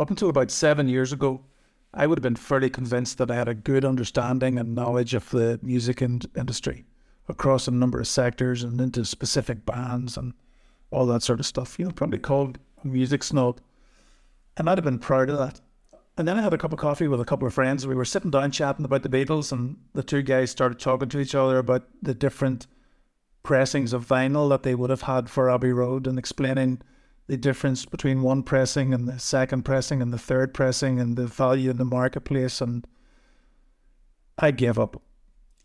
up until about seven years ago, I would have been fairly convinced that I had a good understanding and knowledge of the music in- industry across a number of sectors and into specific bands and all that sort of stuff. You know, probably called music snob. And I'd have been proud of that. And then I had a cup of coffee with a couple of friends. We were sitting down chatting about the Beatles, and the two guys started talking to each other about the different pressings of vinyl that they would have had for Abbey Road and explaining the difference between one pressing and the second pressing and the third pressing and the value in the marketplace. And I gave up.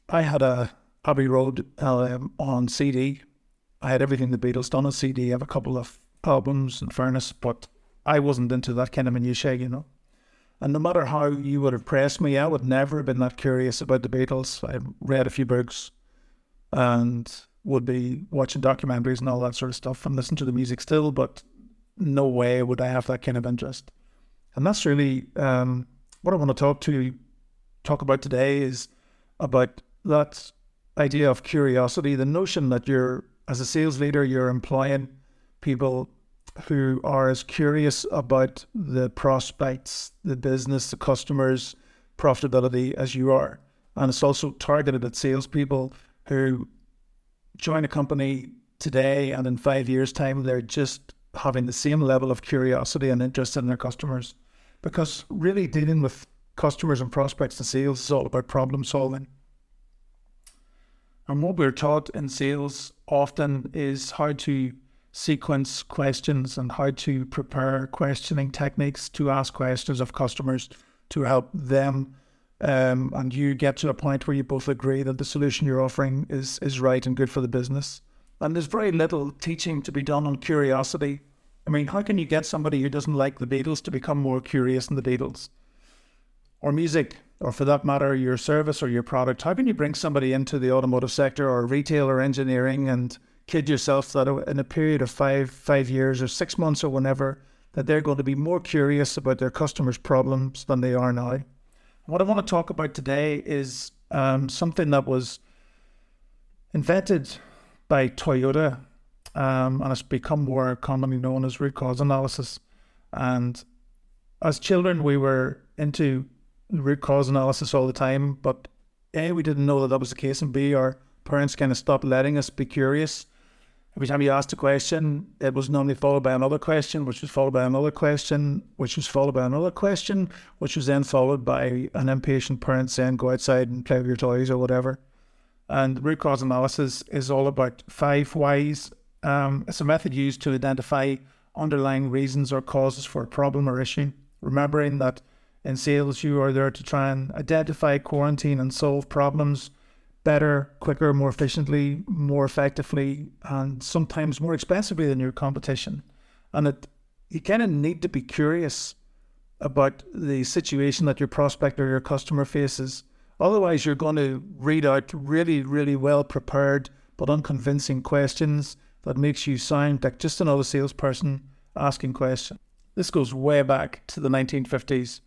I had a Abbey Road um, on CD. I had everything the Beatles done on CD. I have a couple of albums, in fairness, but I wasn't into that kind of minutiae, you know. And no matter how you would have pressed me, I would never have been that curious about the Beatles. I read a few books and would be watching documentaries and all that sort of stuff and listen to the music still, but no way would I have that kind of interest. And that's really um, what I want to talk to talk about today is about that idea of curiosity, the notion that you're as a sales leader, you're employing people who are as curious about the prospects, the business, the customers, profitability as you are. And it's also targeted at salespeople who join a company today and in five years' time, they're just having the same level of curiosity and interest in their customers. Because really dealing with customers and prospects and sales is all about problem solving. And what we're taught in sales often is how to sequence questions and how to prepare questioning techniques to ask questions of customers to help them um, and you get to a point where you both agree that the solution you're offering is is right and good for the business. And there's very little teaching to be done on curiosity. I mean, how can you get somebody who doesn't like the Beatles to become more curious in the Beatles? Or music, or for that matter, your service or your product. How can you bring somebody into the automotive sector or retail or engineering and kid yourself that in a period of five five years or six months or whenever that they're going to be more curious about their customers' problems than they are now. What I want to talk about today is um, something that was invented by Toyota um, and it's become more commonly known as root cause analysis. And as children, we were into root cause analysis all the time, but A, we didn't know that that was the case, and B, our parents kind of stopped letting us be curious every time you asked a question, it was normally followed by another question, which was followed by another question, which was followed by another question, which was then followed by an impatient parent saying, go outside and play with your toys or whatever. And root cause analysis is all about five whys. Um, it's a method used to identify underlying reasons or causes for a problem or issue. Remembering that in sales, you are there to try and identify, quarantine, and solve problems better, quicker, more efficiently, more effectively, and sometimes more expensively than your competition. And it, you kind of need to be curious about the situation that your prospect or your customer faces. Otherwise, you're going to read out really, really well prepared but unconvincing questions that makes you sound like just another salesperson asking questions. This goes way back to the 1950s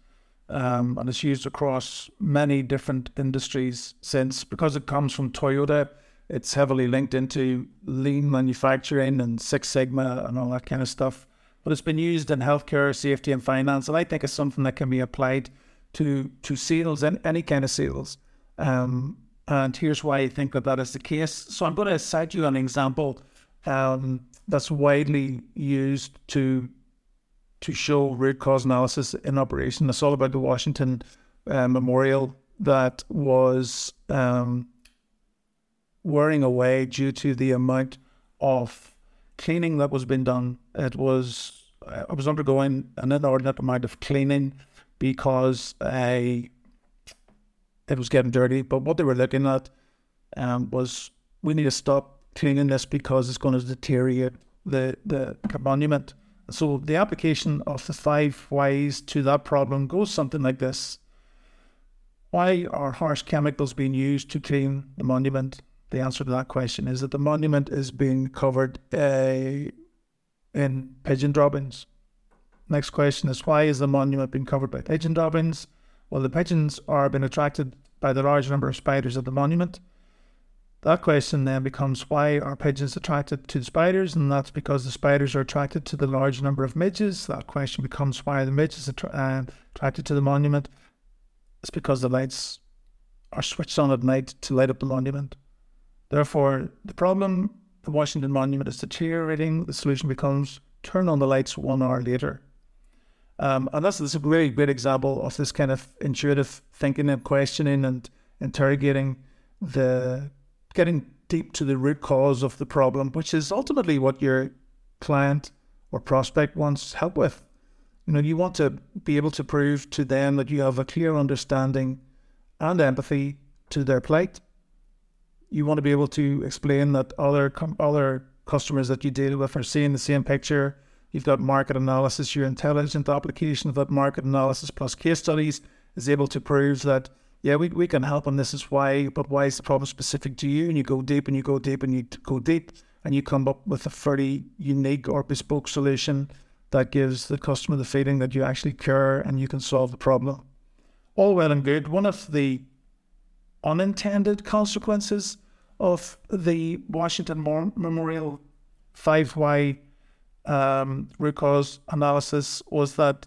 um, and it's used across many different industries since because it comes from Toyota. It's heavily linked into lean manufacturing and Six Sigma and all that kind of stuff. But it's been used in healthcare, safety, and finance, and I think it's something that can be applied to to sales and any kind of sales. Um, and here's why I think that that is the case. So I'm going to cite you an example um, that's widely used to to show root cause analysis in operation. It's all about the Washington uh, Memorial that was um, wearing away due to the amount of cleaning that was being done. It was I was undergoing an inordinate amount of cleaning because I it was getting dirty. But what they were looking at um, was we need to stop cleaning this because it's going to deteriorate the the monument. So the application of the five whys to that problem goes something like this. Why are harsh chemicals being used to clean the monument? The answer to that question is that the monument is being covered uh, in pigeon droppings. Next question is why is the monument being covered by pigeon droppings? Well, the pigeons are being attracted by the large number of spiders at the monument. That question then becomes why are pigeons attracted to the spiders? And that's because the spiders are attracted to the large number of midges. That question becomes why are the midges attra- uh, attracted to the monument? It's because the lights are switched on at night to light up the monument. Therefore, the problem the Washington Monument is deteriorating. The solution becomes turn on the lights one hour later. Um, and that's, that's a really great example of this kind of intuitive thinking and questioning and interrogating the getting deep to the root cause of the problem, which is ultimately what your client or prospect wants help with. You know, you want to be able to prove to them that you have a clear understanding and empathy to their plight. You want to be able to explain that other other customers that you deal with are seeing the same picture. You've got market analysis. Your intelligent application of that market analysis plus case studies is able to prove that yeah, we, we can help and this is why, but why is the problem specific to you? And you go deep and you go deep and you go deep and you come up with a fairly unique or bespoke solution that gives the customer the feeling that you actually care and you can solve the problem. All well and good. One of the unintended consequences of the Washington Memorial 5Y um, cause analysis was that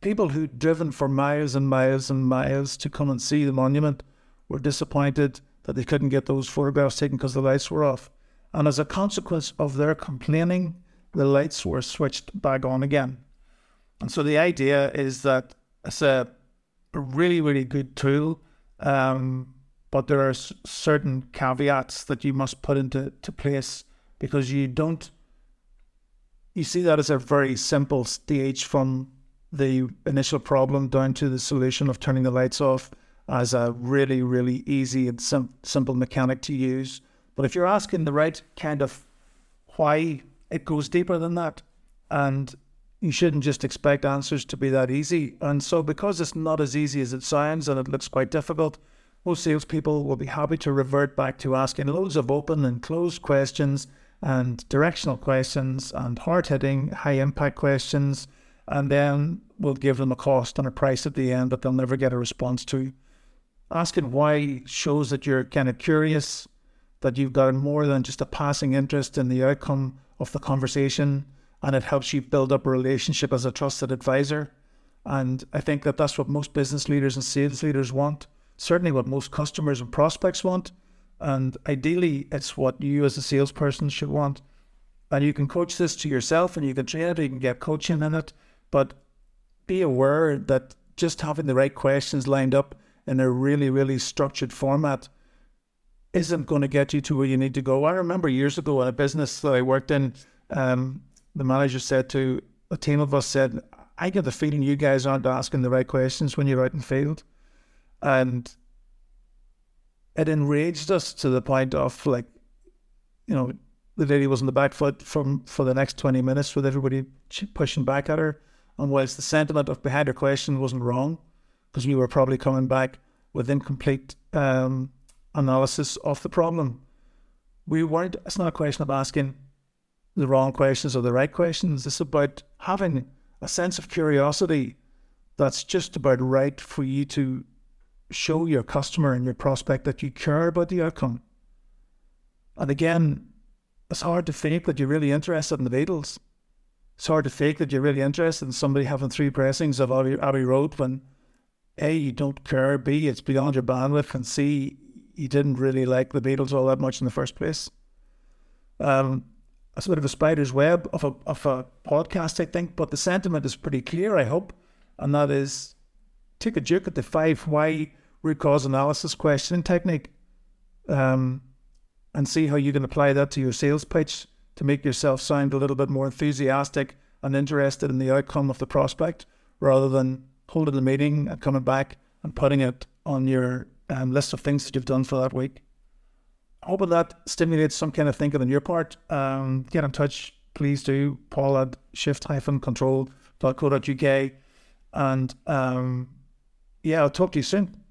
people who'd driven for miles and miles and miles to come and see the monument were disappointed that they couldn't get those photographs taken because the lights were off. And as a consequence of their complaining, the lights were switched back on again. And so the idea is that it's a, a really, really good tool, um, but there are certain caveats that you must put into to place because you don't. You see that as a very simple stage from the initial problem down to the solution of turning the lights off as a really, really easy and sim- simple mechanic to use. But if you're asking the right kind of why, it goes deeper than that. And you shouldn't just expect answers to be that easy. And so, because it's not as easy as it sounds and it looks quite difficult, most salespeople will be happy to revert back to asking loads of open and closed questions and directional questions and hard hitting, high impact questions and then we'll give them a cost and a price at the end that they'll never get a response to. Asking why shows that you're kind of curious, that you've got more than just a passing interest in the outcome of the conversation, and it helps you build up a relationship as a trusted advisor. And I think that that's what most business leaders and sales leaders want, certainly what most customers and prospects want. And ideally, it's what you as a salesperson should want. And you can coach this to yourself and you can train it, you can get coaching in it. But be aware that just having the right questions lined up in a really, really structured format isn't going to get you to where you need to go. I remember years ago in a business that I worked in, um, the manager said to a team of us, said, I get the feeling you guys aren't asking the right questions when you're out in field. And it enraged us to the point of like, you know, the lady was on the back foot from for the next 20 minutes with everybody pushing back at her. And whilst the sentiment of behind her question wasn't wrong, because we were probably coming back with incomplete um, analysis of the problem, we weren't. It's not a question of asking the wrong questions or the right questions. It's about having a sense of curiosity that's just about right for you to show your customer and your prospect that you care about the outcome. And again, it's hard to fake that you're really interested in the Beatles it's hard to fake that you're really interested in somebody having three pressings of Abbey, Abbey Road when A, you don't care, B, it's beyond your bandwidth, and C, you didn't really like the Beatles all that much in the first place. Um, it's a bit of a spider's web of a, of a podcast, I think, but the sentiment is pretty clear, I hope, and that is take a joke at the five why root cause analysis questioning technique um, and see how you can apply that to your sales pitch to make yourself sound a little bit more enthusiastic and interested in the outcome of the prospect rather than holding the meeting and coming back and putting it on your um, list of things that you've done for that week. Hoping that stimulates some kind of thinking on your part. Um, get in touch, please do. Paul at shift-control.co.uk. And um, yeah, I'll talk to you soon.